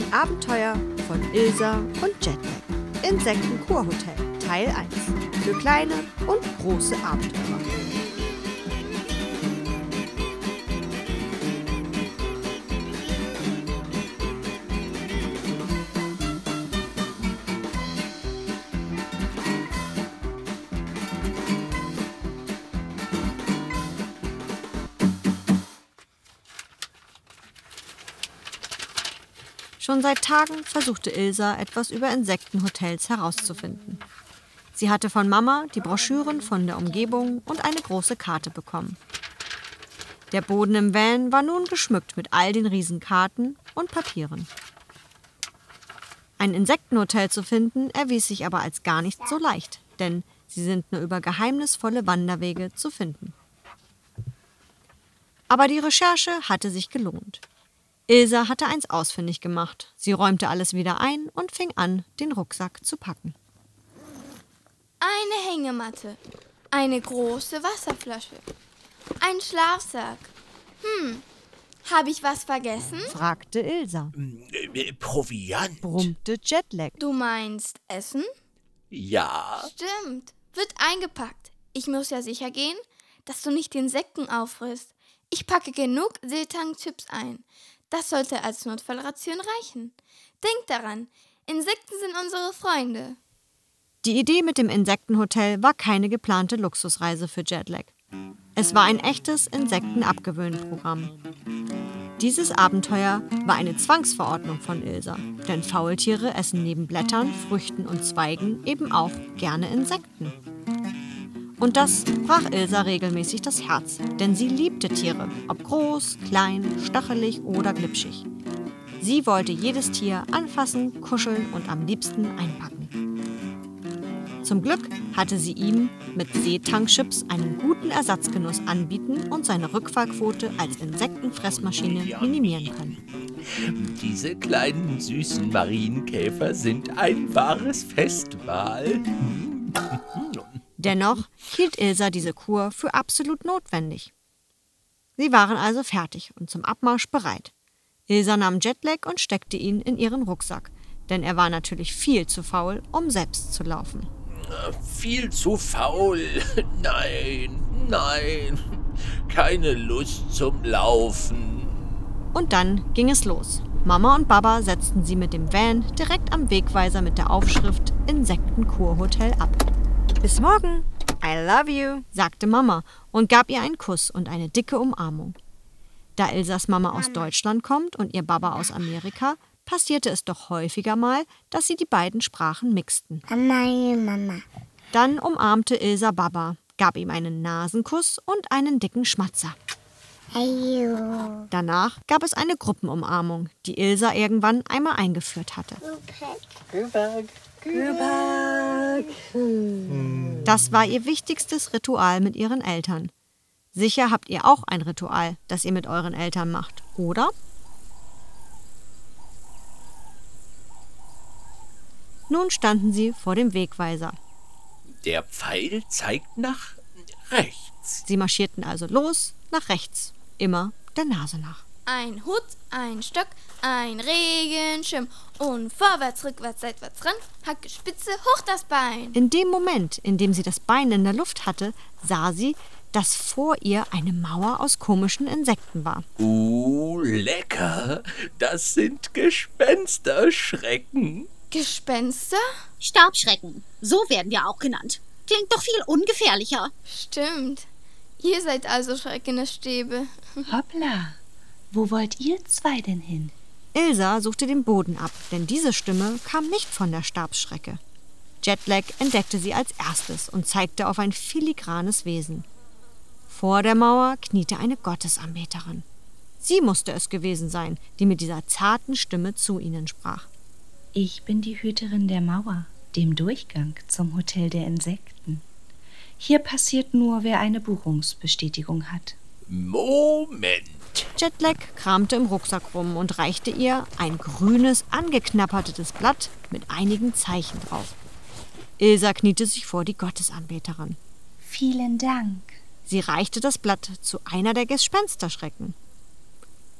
Die Abenteuer von Ilsa und Jetlag. Insektenkurhotel Teil 1. Für kleine und große Abenteurer. Schon seit Tagen versuchte Ilsa, etwas über Insektenhotels herauszufinden. Sie hatte von Mama die Broschüren von der Umgebung und eine große Karte bekommen. Der Boden im Van war nun geschmückt mit all den Riesenkarten und Papieren. Ein Insektenhotel zu finden, erwies sich aber als gar nicht so leicht, denn sie sind nur über geheimnisvolle Wanderwege zu finden. Aber die Recherche hatte sich gelohnt. Ilse hatte eins ausfindig gemacht. Sie räumte alles wieder ein und fing an, den Rucksack zu packen. Eine Hängematte, eine große Wasserflasche, ein Schlafsack. Hm, habe ich was vergessen? fragte Ilsa. Äh, Proviant. Brummte Jetlag. Du meinst Essen? Ja. Stimmt, wird eingepackt. Ich muss ja sicher gehen, dass du nicht die Insekten auffrisst. Ich packe genug Seetang-Chips ein. Das sollte als Notfallration reichen. Denk daran, Insekten sind unsere Freunde. Die Idee mit dem Insektenhotel war keine geplante Luxusreise für Jetlag. Es war ein echtes Insektenabgewöhnprogramm. Dieses Abenteuer war eine Zwangsverordnung von Ilsa, denn Faultiere essen neben Blättern, Früchten und Zweigen eben auch gerne Insekten. Und das brach Ilsa regelmäßig das Herz, denn sie liebte Tiere, ob groß, klein, stachelig oder glitschig. Sie wollte jedes Tier anfassen, kuscheln und am liebsten einpacken. Zum Glück hatte sie ihm mit Seetankchips einen guten Ersatzgenuss anbieten und seine Rückfallquote als Insektenfressmaschine minimieren können. Diese kleinen süßen Marienkäfer sind ein wahres Festmahl. Dennoch hielt Ilsa diese Kur für absolut notwendig. Sie waren also fertig und zum Abmarsch bereit. Ilsa nahm Jetlag und steckte ihn in ihren Rucksack, denn er war natürlich viel zu faul, um selbst zu laufen. Viel zu faul. Nein, nein. Keine Lust zum Laufen. Und dann ging es los. Mama und Baba setzten sie mit dem Van direkt am Wegweiser mit der Aufschrift Insektenkurhotel ab. Bis morgen. I love you, sagte Mama und gab ihr einen Kuss und eine dicke Umarmung. Da Ilsas Mama aus Deutschland kommt und ihr Baba aus Amerika, passierte es doch häufiger mal, dass sie die beiden Sprachen mixten. Meine Mama. Dann umarmte Ilsa Baba, gab ihm einen Nasenkuss und einen dicken Schmatzer. Ayo. Danach gab es eine Gruppenumarmung, die Ilsa irgendwann einmal eingeführt hatte. Das war ihr wichtigstes Ritual mit ihren Eltern. Sicher habt ihr auch ein Ritual, das ihr mit euren Eltern macht, oder? Nun standen sie vor dem Wegweiser. Der Pfeil zeigt nach rechts. Sie marschierten also los nach rechts, immer der Nase nach. Ein Hut, ein Stock, ein Regenschirm und vorwärts, rückwärts, seitwärts ran, Hacke, Spitze, hoch das Bein. In dem Moment, in dem sie das Bein in der Luft hatte, sah sie, dass vor ihr eine Mauer aus komischen Insekten war. Uh, lecker. Das sind Gespensterschrecken. Gespenster? Stabschrecken. So werden wir auch genannt. Klingt doch viel ungefährlicher. Stimmt. Ihr seid also schreckende Stäbe. Hoppla, wo wollt ihr zwei denn hin? Ilsa suchte den Boden ab, denn diese Stimme kam nicht von der Stabsschrecke. Jetlag entdeckte sie als erstes und zeigte auf ein filigranes Wesen. Vor der Mauer kniete eine Gottesanbeterin. Sie musste es gewesen sein, die mit dieser zarten Stimme zu ihnen sprach. Ich bin die Hüterin der Mauer, dem Durchgang zum Hotel der Insekten. Hier passiert nur, wer eine Buchungsbestätigung hat. Moment. Jetlag kramte im Rucksack rum und reichte ihr ein grünes, angeknappertes Blatt mit einigen Zeichen drauf. Ilsa kniete sich vor die Gottesanbeterin. Vielen Dank. Sie reichte das Blatt zu einer der Gespensterschrecken.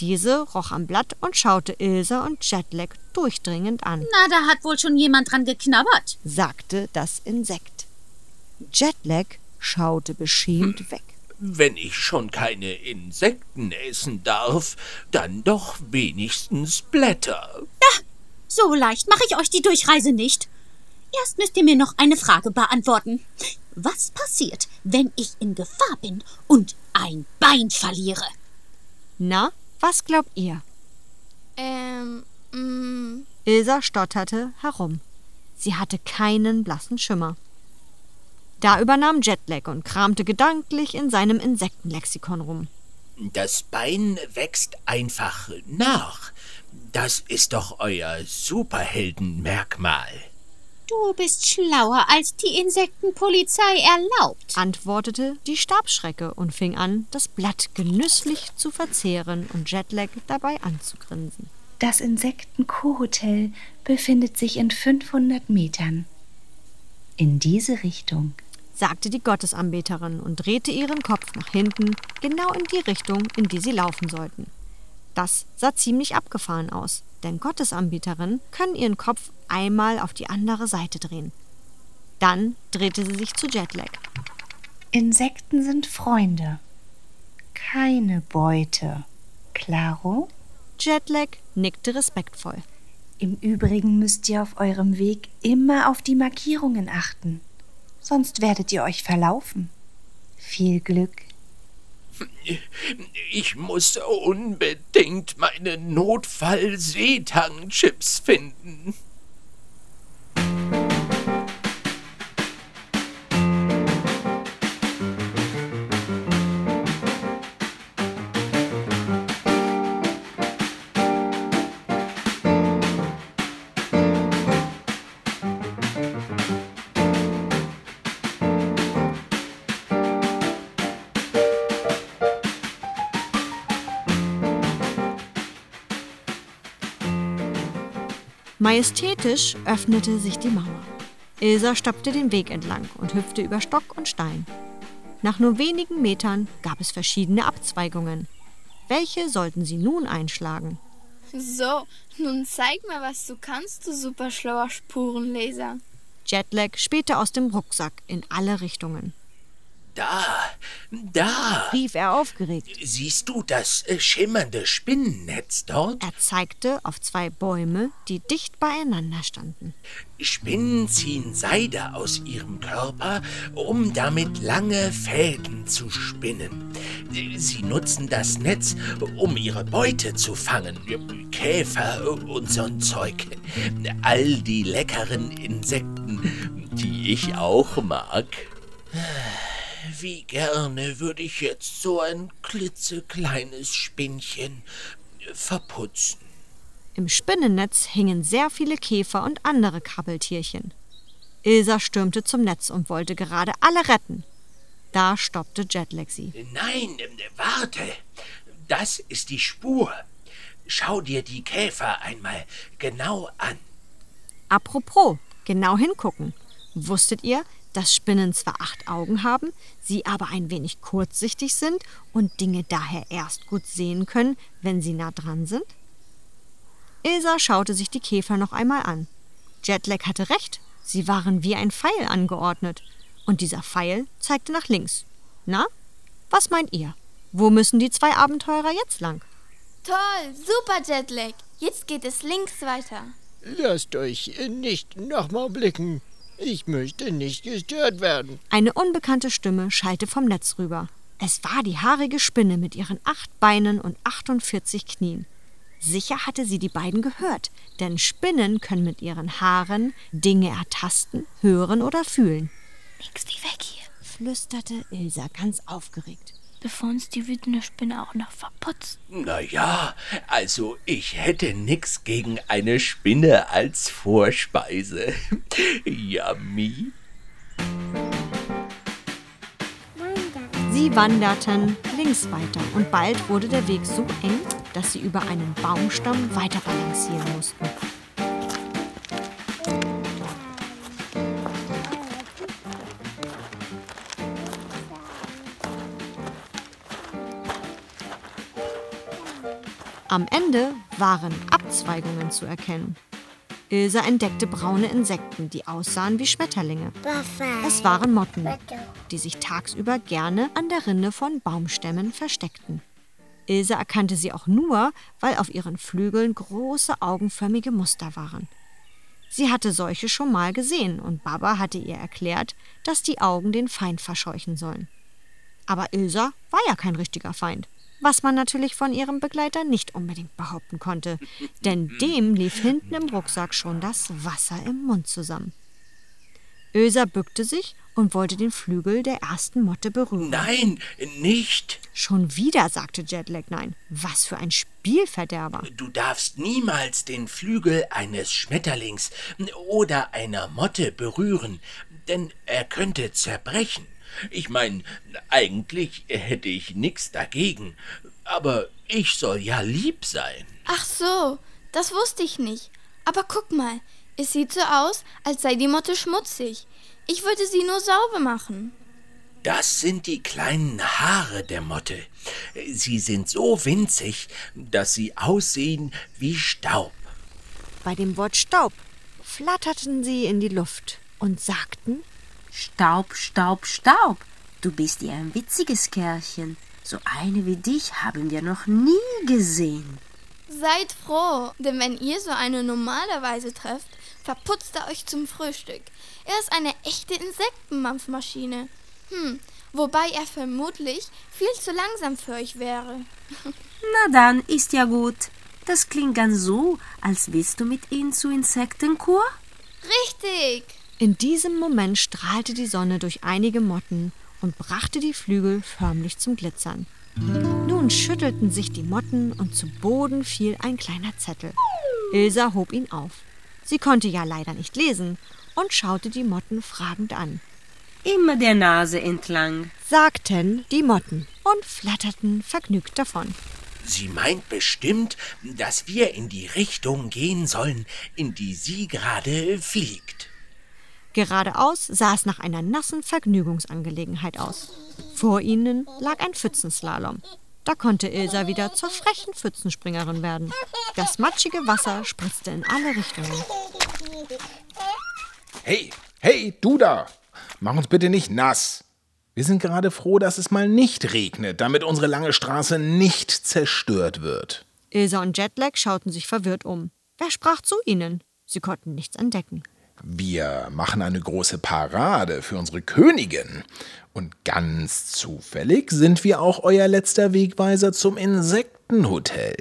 Diese roch am Blatt und schaute Ilse und Jetlag durchdringend an, Na, da hat wohl schon jemand dran geknabbert. sagte das Insekt. Jetlag schaute beschämt weg. Wenn ich schon keine Insekten essen darf, dann doch wenigstens Blätter. So leicht mache ich euch die Durchreise nicht. Erst müsst ihr mir noch eine Frage beantworten. Was passiert, wenn ich in Gefahr bin und ein Bein verliere? Na, was glaubt ihr? Ähm, mm, Ilsa stotterte herum. Sie hatte keinen blassen Schimmer. Da übernahm Jetlag und kramte gedanklich in seinem Insektenlexikon rum. Das Bein wächst einfach nach. Das ist doch euer Superheldenmerkmal. Du bist schlauer, als die Insektenpolizei erlaubt. antwortete die Stabschrecke und fing an, das Blatt genüsslich zu verzehren und Jetlag dabei anzugrinsen. Das Insekten-Co-Hotel befindet sich in 500 Metern. In diese Richtung. Sagte die Gottesanbeterin und drehte ihren Kopf nach hinten, genau in die Richtung, in die sie laufen sollten. Das sah ziemlich abgefahren aus, denn Gottesanbeterinnen können ihren Kopf einmal auf die andere Seite drehen. Dann drehte sie sich zu Jetlag. Insekten sind Freunde, keine Beute. Claro? Jetlag nickte respektvoll. Im Übrigen müsst ihr auf eurem Weg immer auf die Markierungen achten. Sonst werdet ihr euch verlaufen. Viel Glück. Ich muss unbedingt meine Notfall-Seetang-Chips finden. Majestätisch öffnete sich die Mauer. Ilsa stapfte den Weg entlang und hüpfte über Stock und Stein. Nach nur wenigen Metern gab es verschiedene Abzweigungen. Welche sollten sie nun einschlagen? so, nun zeig mir, was du kannst, du super schlauer Spurenleser. Jetlag spähte aus dem Rucksack in alle Richtungen. Da, da. Rief er aufgeregt. Siehst du das äh, schimmernde Spinnennetz dort? Er zeigte auf zwei Bäume, die dicht beieinander standen. Spinnen ziehen Seide aus ihrem Körper, um damit lange Fäden zu spinnen. Sie nutzen das Netz, um ihre Beute zu fangen. Käfer und so'n Zeug. All die leckeren Insekten, die ich auch mag. Wie gerne würde ich jetzt so ein klitzekleines Spinnchen verputzen. Im Spinnennetz hingen sehr viele Käfer und andere Krabbeltierchen. Ilsa stürmte zum Netz und wollte gerade alle retten. Da stoppte Jetlag sie. Nein, warte. Das ist die Spur. Schau dir die Käfer einmal genau an. Apropos, genau hingucken. Wusstet ihr, dass Spinnen zwar acht Augen haben, sie aber ein wenig kurzsichtig sind und Dinge daher erst gut sehen können, wenn sie nah dran sind? Ilsa schaute sich die Käfer noch einmal an. Jetlag hatte recht, sie waren wie ein Pfeil angeordnet. Und dieser Pfeil zeigte nach links. Na, was meint ihr? Wo müssen die zwei Abenteurer jetzt lang? Toll, super Jetlag. Jetzt geht es links weiter. Lasst euch nicht nochmal blicken. Ich möchte nicht gestört werden. Eine unbekannte Stimme schallte vom Netz rüber. Es war die haarige Spinne mit ihren acht Beinen und 48 Knien. Sicher hatte sie die beiden gehört, denn Spinnen können mit ihren Haaren Dinge ertasten, hören oder fühlen, Nix wie weg hier, flüsterte Ilsa ganz aufgeregt. Bevor uns die wütende Spinne auch noch verputzt. Na ja, also ich hätte nix gegen eine Spinne als Vorspeise. Yummy. Sie wanderten links weiter und bald wurde der Weg so eng, dass sie über einen Baumstamm weiter balancieren mussten. Am Ende waren Abzweigungen zu erkennen. Ilse entdeckte braune Insekten, die aussahen wie Schmetterlinge. Es waren Motten, die sich tagsüber gerne an der Rinde von Baumstämmen versteckten. Ilse erkannte sie auch nur, weil auf ihren Flügeln große augenförmige Muster waren. Sie hatte solche schon mal gesehen und Baba hatte ihr erklärt, dass die Augen den Feind verscheuchen sollen. Aber Ilsa war ja kein richtiger Feind, was man natürlich von ihrem Begleiter nicht unbedingt behaupten konnte, denn dem lief hinten im Rucksack schon das Wasser im Mund zusammen. Ilsa bückte sich und wollte den Flügel der ersten Motte berühren. Nein, nicht. Schon wieder, sagte Jetlag nein. Was für ein Spielverderber. Du darfst niemals den Flügel eines Schmetterlings oder einer Motte berühren, denn er könnte zerbrechen. Ich meine, eigentlich hätte ich nichts dagegen, aber ich soll ja lieb sein. Ach so, das wusste ich nicht. Aber guck mal, es sieht so aus, als sei die Motte schmutzig. Ich würde sie nur sauber machen. Das sind die kleinen Haare der Motte. Sie sind so winzig, dass sie aussehen wie Staub. Bei dem Wort Staub flatterten sie in die Luft und sagten Staub, Staub, Staub. Du bist ja ein witziges Kerlchen. So eine wie dich haben wir noch nie gesehen. Seid froh, denn wenn ihr so eine normalerweise trefft, verputzt er euch zum Frühstück. Er ist eine echte Insektenmampfmaschine. Hm, wobei er vermutlich viel zu langsam für euch wäre. Na dann, ist ja gut. Das klingt ganz so, als willst du mit ihm zu Insektenkur? Richtig! In diesem Moment strahlte die Sonne durch einige Motten und brachte die Flügel förmlich zum Glitzern. Nun schüttelten sich die Motten und zu Boden fiel ein kleiner Zettel. Ilsa hob ihn auf. Sie konnte ja leider nicht lesen und schaute die Motten fragend an. Immer der Nase entlang, sagten die Motten und flatterten vergnügt davon. Sie meint bestimmt, dass wir in die Richtung gehen sollen, in die sie gerade fliegt. Geradeaus sah es nach einer nassen Vergnügungsangelegenheit aus. Vor ihnen lag ein Pfützenslalom. Da konnte Ilsa wieder zur frechen Pfützenspringerin werden. Das matschige Wasser spritzte in alle Richtungen. Hey, hey, du da! Mach uns bitte nicht nass. Wir sind gerade froh, dass es mal nicht regnet, damit unsere lange Straße nicht zerstört wird. Ilsa und Jetlag schauten sich verwirrt um. Wer sprach zu ihnen? Sie konnten nichts entdecken. Wir machen eine große Parade für unsere Königin. Und ganz zufällig sind wir auch euer letzter Wegweiser zum Insektenhotel.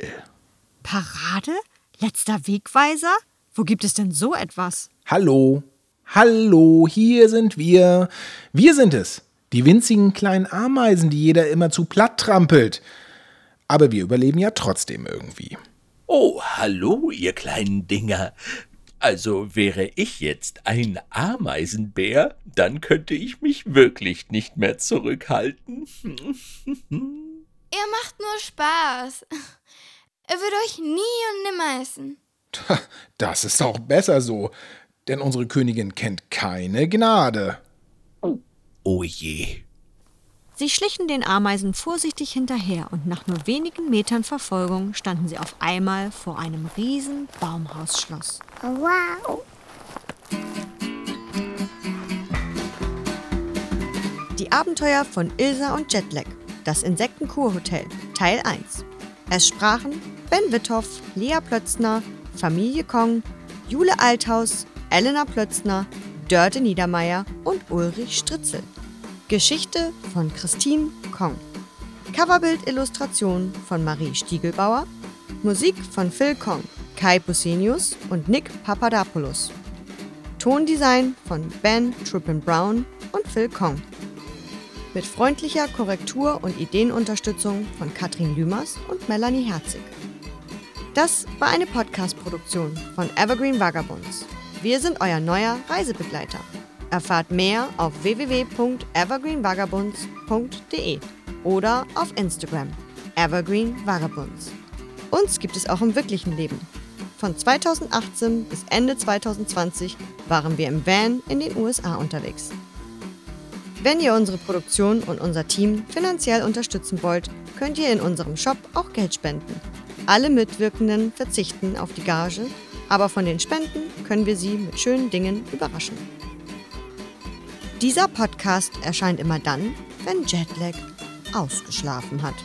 Parade? Letzter Wegweiser? Wo gibt es denn so etwas? Hallo, hallo, hier sind wir. Wir sind es. Die winzigen kleinen Ameisen, die jeder immer zu platt trampelt. Aber wir überleben ja trotzdem irgendwie. Oh, hallo, ihr kleinen Dinger. Also wäre ich jetzt ein Ameisenbär, dann könnte ich mich wirklich nicht mehr zurückhalten. er macht nur Spaß. Er wird euch nie und nimmer essen. Das ist auch besser so, denn unsere Königin kennt keine Gnade. Oh je. Sie schlichen den Ameisen vorsichtig hinterher und nach nur wenigen Metern Verfolgung standen sie auf einmal vor einem riesen Baumhausschloss. Wow! Die Abenteuer von Ilsa und Jetlag, das Insektenkurhotel, Teil 1. Es sprachen Ben Withoff, Lea Plötzner, Familie Kong, Jule Althaus, Elena Plötzner, Dörte Niedermeyer und Ulrich Stritzel. Geschichte von Christine Kong. Coverbild-Illustration von Marie Stiegelbauer. Musik von Phil Kong, Kai Pusenius und Nick Papadopoulos. Tondesign von Ben Trippin Brown und Phil Kong. Mit freundlicher Korrektur und Ideenunterstützung von Katrin Lümers und Melanie Herzig. Das war eine Podcast-Produktion von Evergreen Vagabonds. Wir sind euer neuer Reisebegleiter. Erfahrt mehr auf www.evergreenvagabonds.de oder auf Instagram Evergreen Vagabonds. Uns gibt es auch im wirklichen Leben. Von 2018 bis Ende 2020 waren wir im Van in den USA unterwegs. Wenn ihr unsere Produktion und unser Team finanziell unterstützen wollt, könnt ihr in unserem Shop auch Geld spenden. Alle Mitwirkenden verzichten auf die Gage, aber von den Spenden können wir Sie mit schönen Dingen überraschen. Dieser Podcast erscheint immer dann, wenn Jetlag ausgeschlafen hat.